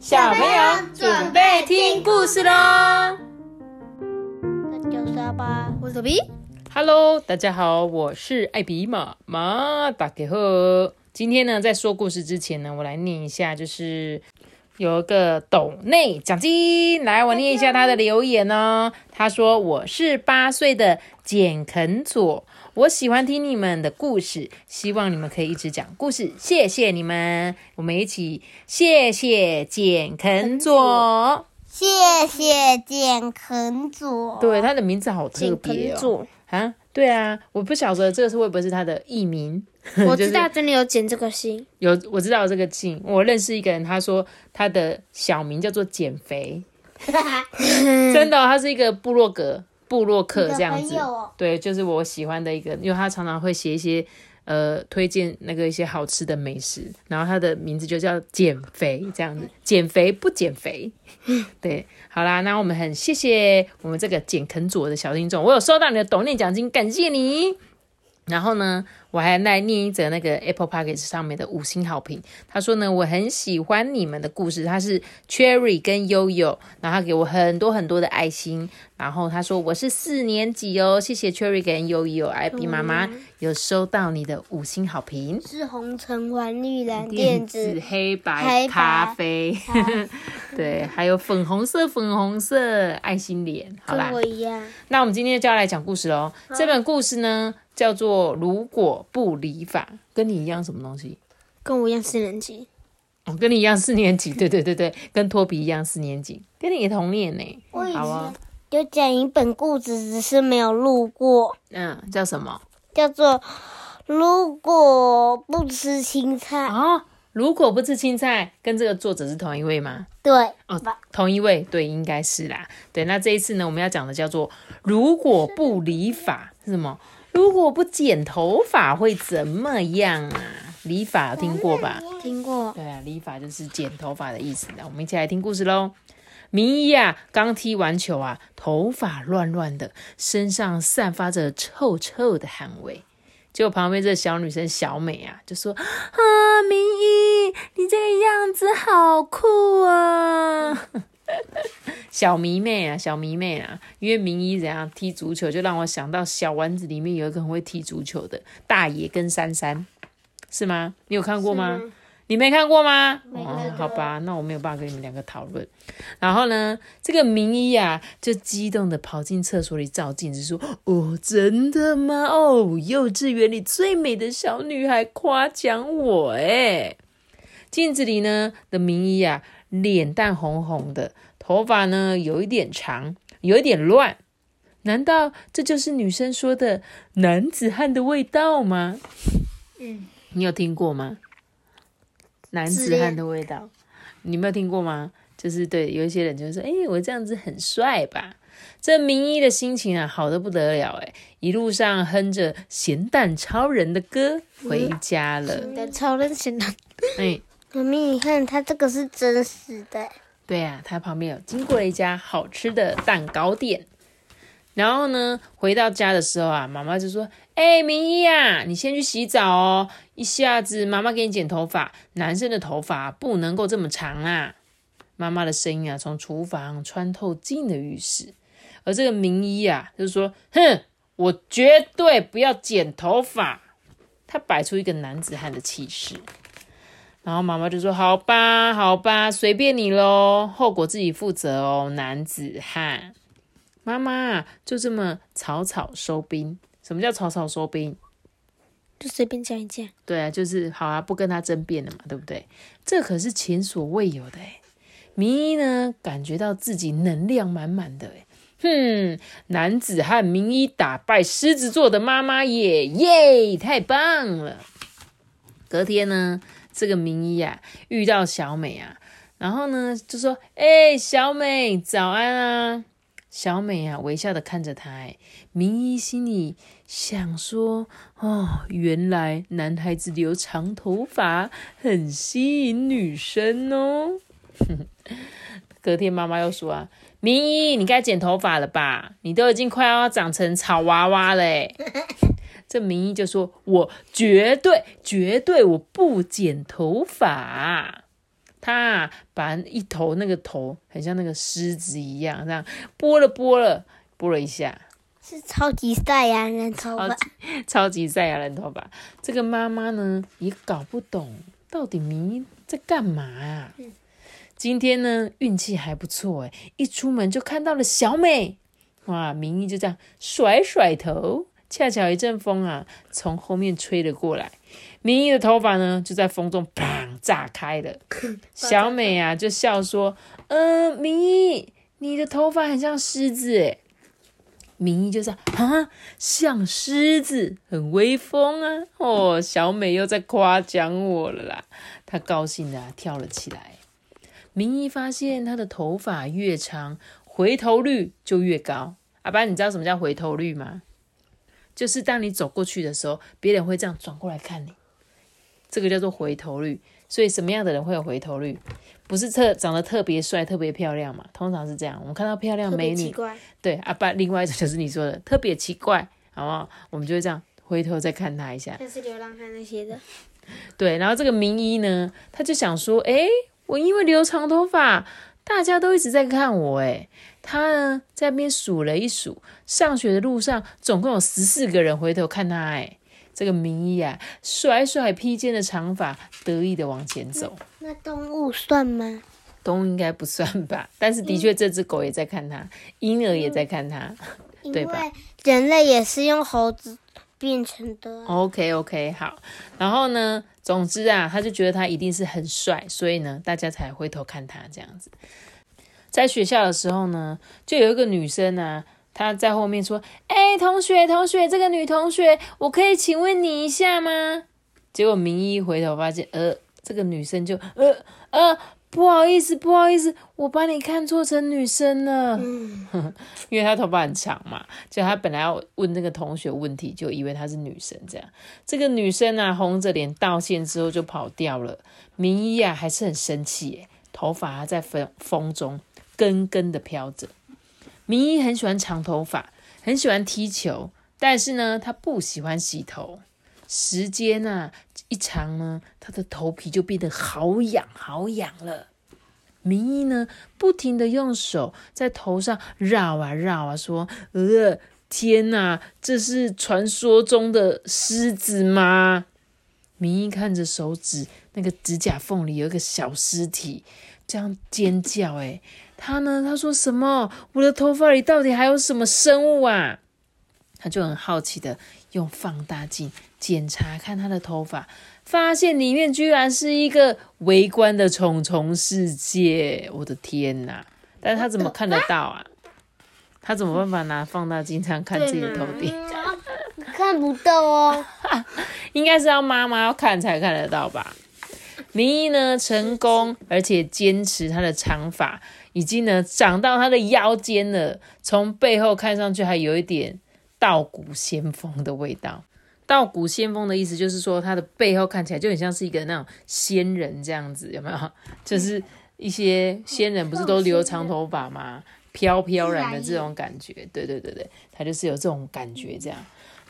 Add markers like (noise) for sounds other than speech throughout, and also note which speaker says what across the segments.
Speaker 1: 小朋友准备听故事喽！
Speaker 2: 那就是阿爸，我是头皮。
Speaker 1: Hello，大家好，我是艾比妈妈，大家好。今天呢，在说故事之前呢，我来念一下，就是有一个斗内奖金，来，我念一下他的留言哦。他说：“我是八岁的简肯佐，我喜欢听你们的故事，希望你们可以一直讲故事，谢谢你们。我们一起谢谢简肯佐。
Speaker 2: 谢谢简肯佐。
Speaker 1: 对，他的名字好特别哦。啊，对啊，我不晓得这个是会不会是他的艺名。(laughs)
Speaker 2: 我知道真的有简这个姓，
Speaker 1: 有我知道这个姓。我认识一个人，他说他的小名叫做减肥，(laughs) 真的哦、他是一个部落格部落客这样子。
Speaker 2: 哦、
Speaker 1: 对，就是我喜欢的一个，因为他常常会写一些呃推荐那个一些好吃的美食，然后他的名字就叫减肥这样子，减肥不减肥。(laughs) 对，好啦，那我们很谢谢我们这个简肯佐的小听众，我有收到你的抖念奖金，感谢你。然后呢，我还来念一则那个 Apple p o c k e t 上面的五星好评。他说呢，我很喜欢你们的故事。他是 Cherry 跟悠悠，然后他给我很多很多的爱心。然后他说我是四年级哦，谢谢 Cherry 跟悠悠，艾比妈妈有收到你的五星好评。
Speaker 2: 是红橙黄绿蓝
Speaker 1: 电
Speaker 2: 子
Speaker 1: 黑白咖啡，(laughs) 对，还有粉红色粉红色爱心脸，好啦，
Speaker 2: 跟我一样。
Speaker 1: 那我们今天就要来讲故事喽。这本故事呢？叫做如果不理法，跟你一样什么东西？
Speaker 2: 跟我一样四年级。
Speaker 1: 哦，跟你一样四年级，对对对对，跟托比一样四年级，跟你同年呢。好啊，
Speaker 2: 有讲一本故事，只是没有录过。
Speaker 1: 嗯，叫什么？
Speaker 2: 叫做如果不吃青菜
Speaker 1: 哦。如果不吃青菜，跟这个作者是同一位吗？
Speaker 2: 对，
Speaker 1: 哦，同一位，对，应该是啦。对，那这一次呢，我们要讲的叫做如果不理法是什么？如果不剪头发会怎么样啊？理发有听过吧？
Speaker 2: 听过。
Speaker 1: 对啊，理发就是剪头发的意思。那我们一起来听故事喽。明一啊，刚踢完球啊，头发乱乱的，身上散发着臭臭的汗味。结果旁边这小女生小美啊，就说：“啊，明一，你这个样子好酷啊！”小迷妹啊，小迷妹啊，因为名医怎样踢足球，就让我想到小丸子里面有一个很会踢足球的大爷跟珊珊，是吗？你有看过吗？你没看过吗？哦，好吧，那我没有办法跟你们两个讨论。然后呢，这个名医啊，就激动的跑进厕所里照镜子，说：“哦，真的吗？哦，幼稚园里最美的小女孩夸奖我哎。”镜子里呢的名医啊，脸蛋红红的。头发呢有一点长，有一点乱，难道这就是女生说的男子汉的味道吗？
Speaker 2: 嗯，
Speaker 1: 你有听过吗？男子汉的味道，你没有听过吗？就是对，有一些人就说：“哎、欸，我这样子很帅吧？”这明一的心情啊，好的不得了哎，一路上哼着《咸蛋超人》的歌回家了。
Speaker 2: 咸蛋超人，咸蛋。
Speaker 1: 哎，
Speaker 2: 妈咪，你看，他这个是真实的。
Speaker 1: 对啊，他旁边有经过了一家好吃的蛋糕店，然后呢，回到家的时候啊，妈妈就说：“哎、明一啊，你先去洗澡哦，一下子妈妈给你剪头发，男生的头发不能够这么长啊。”妈妈的声音啊，从厨房穿透进了浴室，而这个明一啊，就是说：“哼，我绝对不要剪头发。”他摆出一个男子汉的气势。然后妈妈就说：“好吧，好吧，随便你喽，后果自己负责哦，男子汉。”妈妈就这么草草收兵。什么叫草草收兵？
Speaker 2: 就随便讲一讲。
Speaker 1: 对啊，就是好啊，不跟他争辩了嘛，对不对？这可是前所未有的哎。明一呢，感觉到自己能量满满的哎。哼，男子汉明一打败狮子座的妈妈耶耶，太棒了！隔天呢？这个名医啊，遇到小美啊，然后呢就说：“哎、小美，早安啊！”小美啊，微笑的看着他。哎，名医心里想说：“哦，原来男孩子留长头发很吸引女生哦。(laughs) ”隔天妈妈又说：“啊，名医，你该剪头发了吧？你都已经快要长成草娃娃了。”哎。这明一就说：“我绝对绝对我不剪头发。”他啊把一头那个头很像那个狮子一样，这样拨了拨了拨了一下，
Speaker 2: 是超级赛亚人头发，
Speaker 1: 超级赛亚人头发。这个妈妈呢也搞不懂到底迷在干嘛啊。今天呢运气还不错哎，一出门就看到了小美，哇！明一就这样甩甩头，恰巧一阵风啊从后面吹了过来，明一的头发呢就在风中砰炸开了。(laughs) 小美啊就笑说：“嗯，明一，你的头发很像狮子哎。”明一就说：“啊，像狮子，很威风啊！”哦，小美又在夸奖我了啦，她高兴的跳了起来。明一发现他的头发越长，回头率就越高。阿爸，你知道什么叫回头率吗？就是当你走过去的时候，别人会这样转过来看你，这个叫做回头率。所以什么样的人会有回头率？不是特长得特别帅、特别漂亮嘛？通常是这样。我们看到漂亮美女，对啊，不，另外一种就是你说的特别奇怪，好不好？我们就会这样回头再看他一下。
Speaker 2: 那是流浪汉那些的。
Speaker 1: 对，然后这个名医呢，他就想说，哎。我因为留长头发，大家都一直在看我。诶他呢在那边数了一数，上学的路上总共有十四个人回头看他。诶这个名医啊，甩甩披肩的长发，得意的往前走。
Speaker 2: 那动物算吗？
Speaker 1: 动物应该不算吧，但是的确这只狗也在看他，婴儿也在看他，对吧？
Speaker 2: 人类也是用猴子变成的。
Speaker 1: OK OK，好，然后呢？总之啊，他就觉得他一定是很帅，所以呢，大家才回头看他这样子。在学校的时候呢，就有一个女生啊，她在后面说：“哎，同学，同学，这个女同学，我可以请问你一下吗？”结果明一回头发现，呃，这个女生就呃呃。不好意思，不好意思，我把你看错成女生了。嗯，(laughs) 因为她头发很长嘛，就她本来要问那个同学问题，就以为她是女生。这样，这个女生啊，红着脸道歉之后就跑掉了。明一啊，还是很生气耶，头发还在风风中根根的飘着。明一很喜欢长头发，很喜欢踢球，但是呢，他不喜欢洗头。时间啊一长呢，他的头皮就变得好痒好痒了。明一呢，不停的用手在头上绕啊绕啊，说：“呃，天哪，这是传说中的狮子吗？”明一看着手指那个指甲缝里有一个小尸体，这样尖叫。哎，他呢？他说什么？我的头发里到底还有什么生物啊？他就很好奇的用放大镜检查看他的头发，发现里面居然是一个围观的虫虫世界。我的天哪！但是他怎么看得到啊？他怎么办法拿放大镜这样看自己的头顶？
Speaker 2: 看不到哦，(laughs)
Speaker 1: 应该是要妈妈要看才看得到吧？明一呢，成功而且坚持他的长发，已经呢长到他的腰间了。从背后看上去还有一点。稻谷先锋的味道，稻谷先锋的意思就是说，他的背后看起来就很像是一个那种仙人这样子，有没有？就是一些仙人不是都留长头发吗？飘飘然的这种感觉，对对对对，他就是有这种感觉这样。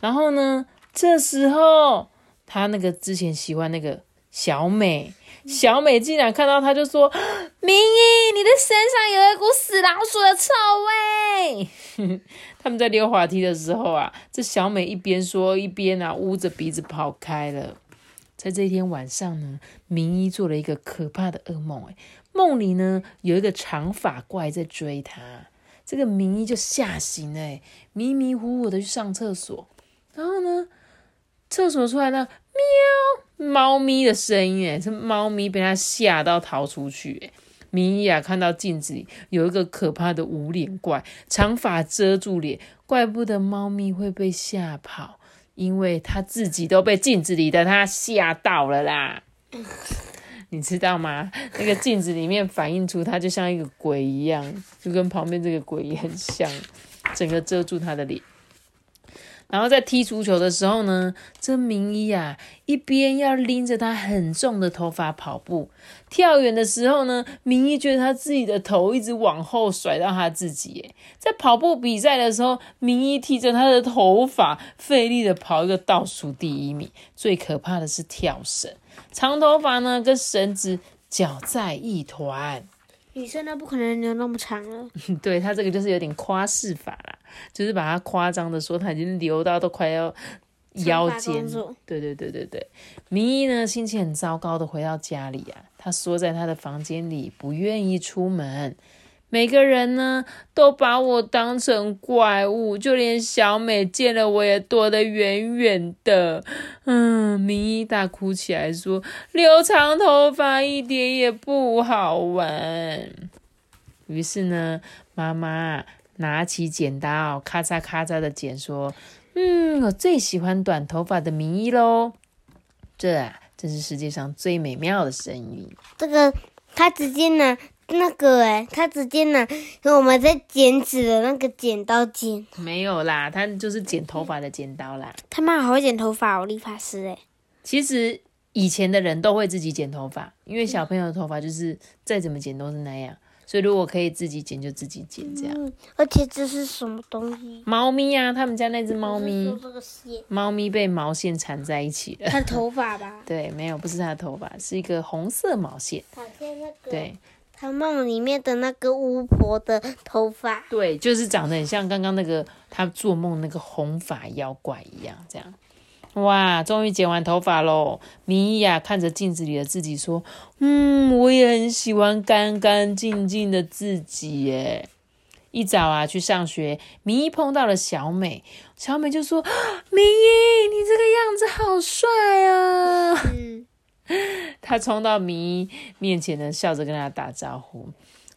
Speaker 1: 然后呢，这时候他那个之前喜欢那个小美。小美竟然看到他，就说：“明一，你的身上有一股死老鼠的臭味。(laughs) ”他们在溜滑梯的时候啊，这小美一边说一边啊，捂着鼻子跑开了。在这一天晚上呢，明一做了一个可怕的噩梦，哎，梦里呢有一个长发怪在追他，这个明一就吓醒了，迷迷糊糊的去上厕所，然后呢，厕所出来了，喵。猫咪的声音，哎，是猫咪被他吓到逃出去，哎，米娅看到镜子里有一个可怕的无脸怪，长发遮住脸，怪不得猫咪会被吓跑，因为他自己都被镜子里的他吓到了啦，(laughs) 你知道吗？那个镜子里面反映出他就像一个鬼一样，就跟旁边这个鬼也很像，整个遮住他的脸。然后在踢足球的时候呢，这明一啊，一边要拎着他很重的头发跑步，跳远的时候呢，明一觉得他自己的头一直往后甩到他自己。在跑步比赛的时候，明一提着他的头发，费力的跑一个倒数第一名。最可怕的是跳绳，长头发呢跟绳子搅在一团。
Speaker 2: 女生呢不可能留那么长了。(laughs)
Speaker 1: 对他这个就是有点夸饰法啦，就是把它夸张的说他已经留到都快要腰间。对对对对对，明一呢心情很糟糕的回到家里啊，他缩在他的房间里，不愿意出门。每个人呢都把我当成怪物，就连小美见了我也躲得远远的。嗯，明一大哭起来说：“留长头发一点也不好玩。”于是呢，妈妈拿起剪刀，咔嚓咔嚓的剪，说：“嗯，我最喜欢短头发的明一喽。这啊，真是世界上最美妙的声音。
Speaker 2: 这个他直接拿那个哎，他直接拿我们在剪纸的那个剪刀剪。
Speaker 1: 没有啦，他就是剪头发的剪刀啦。
Speaker 2: 他妈好会剪头发哦，理发师哎。
Speaker 1: 其实以前的人都会自己剪头发，因为小朋友的头发就是再怎么剪都是那样，所以如果可以自己剪就自己剪这样。
Speaker 2: 嗯，而且这是什么东西？
Speaker 1: 猫咪啊，他们家那只猫咪猫咪被毛线缠在一起了。
Speaker 2: 他的头发吧？(laughs)
Speaker 1: 对，没有，不是它的头发，是一个红色毛线。
Speaker 2: 好像那个
Speaker 1: 对
Speaker 2: 他梦里面的那个巫婆的头发。
Speaker 1: 对，就是长得很像刚刚那个他做梦那个红发妖怪一样，这样。哇，终于剪完头发喽！米娅看着镜子里的自己说：“嗯，我也很喜欢干干净净的自己耶。”一早啊，去上学，明一碰到了小美，小美就说：“啊明一，你这个样子好帅啊！”
Speaker 2: 嗯，
Speaker 1: 他冲到米一面前呢，笑着跟他打招呼。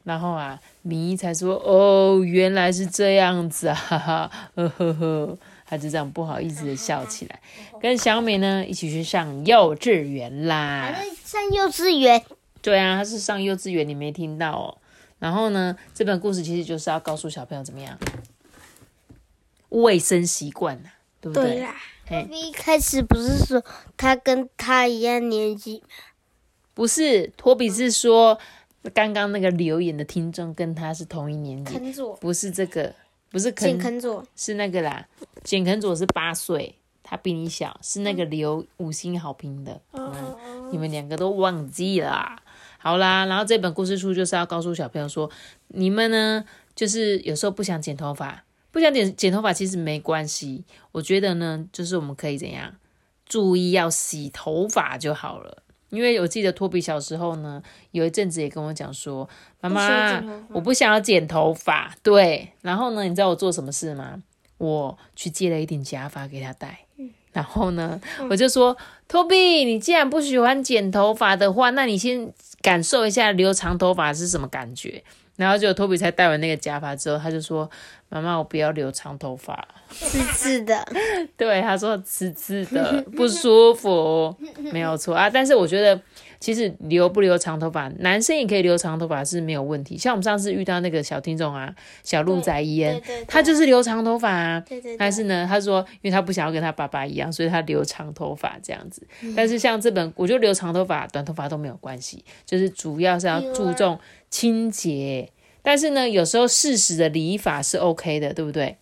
Speaker 1: 然后啊，米一才说：“哦，原来是这样子啊，哈哈，呵呵呵。”他就这样不好意思的笑起来，跟小美呢一起去上幼稚园啦。
Speaker 2: 还上幼稚园。
Speaker 1: 对啊，他是上幼稚园，你没听到哦。然后呢，这本故事其实就是要告诉小朋友怎么样卫生习惯呐，对不对？
Speaker 2: 对啦，
Speaker 1: 嘿
Speaker 2: 一开始不是说他跟他一样年纪吗？
Speaker 1: 不是，托比是说刚刚那个留言的听众跟他是同一年级，
Speaker 2: 肯佐，
Speaker 1: 不是这个，不是
Speaker 2: 简
Speaker 1: 肯，
Speaker 2: 肯佐，
Speaker 1: 是那个啦。简肯佐是八岁，他比你小，是那个留五星好评的。嗯，你们两个都忘记了啊。好啦，然后这本故事书就是要告诉小朋友说，你们呢，就是有时候不想剪头发，不想剪剪头发其实没关系。我觉得呢，就是我们可以怎样，注意要洗头发就好了。因为我记得托比小时候呢，有一阵子也跟我讲说，妈妈我不想要剪头发。对，然后呢，你知道我做什么事吗？我去借了一顶假发给他戴。然后呢，我就说，托比，你既然不喜欢剪头发的话，那你先感受一下留长头发是什么感觉。然后就托比才戴完那个假发之后，他就说：“妈妈，我不要留长头发。(laughs)
Speaker 2: 刺刺的，” (laughs)
Speaker 1: 对，他说刺刺的不舒服，没有错啊。但是我觉得，其实留不留长头发，男生也可以留长头发是没有问题。像我们上次遇到那个小听众啊，小鹿仔伊恩
Speaker 2: 对对，对
Speaker 1: 他就是留长头发啊。
Speaker 2: 对对对，
Speaker 1: 但是呢，他说，因为他不想要跟他爸爸一样，所以他留长头发这样子。但是像这本，我就留长头发、短头发都没有关系，就是主要是要注重清洁。但是呢，有时候适时的理发是 OK 的，对不对？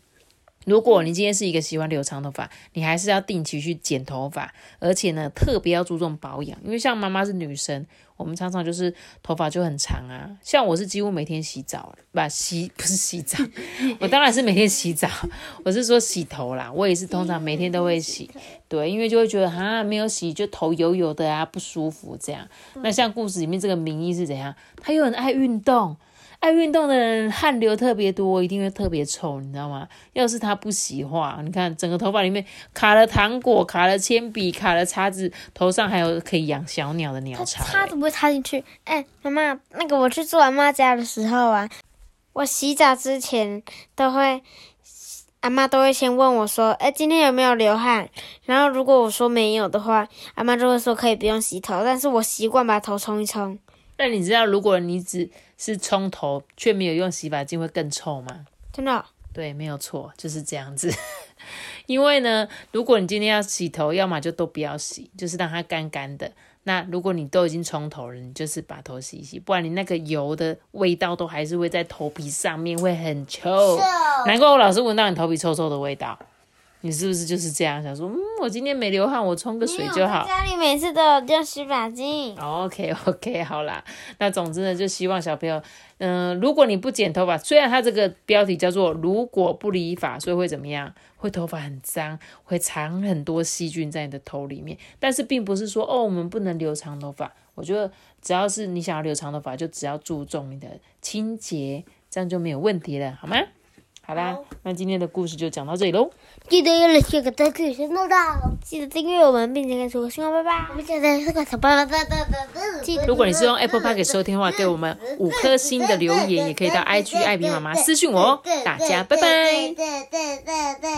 Speaker 1: 如果你今天是一个喜欢留长头发，你还是要定期去剪头发，而且呢，特别要注重保养，因为像妈妈是女生，我们常常就是头发就很长啊。像我是几乎每天洗澡，不洗不是洗澡，(laughs) 我当然是每天洗澡，我是说洗头啦。我也是通常每天都会洗，对，因为就会觉得啊没有洗就头油油的啊不舒服这样。那像故事里面这个名医是怎样？他又很爱运动。爱运动的人汗流特别多，一定会特别臭，你知道吗？要是他不洗的话，你看整个头发里面卡了糖果，卡了铅笔，卡了叉子，头上还有可以养小鸟的鸟
Speaker 2: 它
Speaker 1: 巢、欸
Speaker 2: 插都不会插进去。哎、妈妈，那个我去住阿妈家的时候啊，我洗澡之前都会，阿妈都会先问我说：“哎、今天有没有流汗？”然后如果我说没有的话，阿妈就会说可以不用洗头，但是我习惯把头冲一冲。
Speaker 1: 那你知道，如果你只是冲头却没有用洗发精，会更臭吗？
Speaker 2: 真的哦、
Speaker 1: 对，没有错，就是这样子。(laughs) 因为呢，如果你今天要洗头，要么就都不要洗，就是让它干干的。那如果你都已经冲头了，你就是把头洗一洗，不然你那个油的味道都还是会在头皮上面，会很臭。难怪我老是闻到你头皮臭臭的味道。你是不是就是这样想说？嗯，我今天没流汗，我冲个水就好。
Speaker 2: 家里每次都有用洗发精。
Speaker 1: OK OK，好啦，那总之呢，就希望小朋友，嗯，如果你不剪头发，虽然它这个标题叫做“如果不理发”，所以会怎么样？会头发很脏，会藏很多细菌在你的头里面。但是并不是说哦，我们不能留长头发。我觉得只要是你想要留长头发，就只要注重你的清洁，这样就没有问题了，好吗？好啦，那今天的故事就讲到这里喽。
Speaker 2: 记得要来这个单曲先弄到，记得订阅我们，并且跟出个新闻，拜拜。我们现在是个小拜拜拜拜拜。记得
Speaker 1: 如果你是用 Apple Park 收听的话，给我们五颗星的留言，也可以到 IG 艾比妈妈私讯我哦。大家拜拜。
Speaker 2: 对对对对。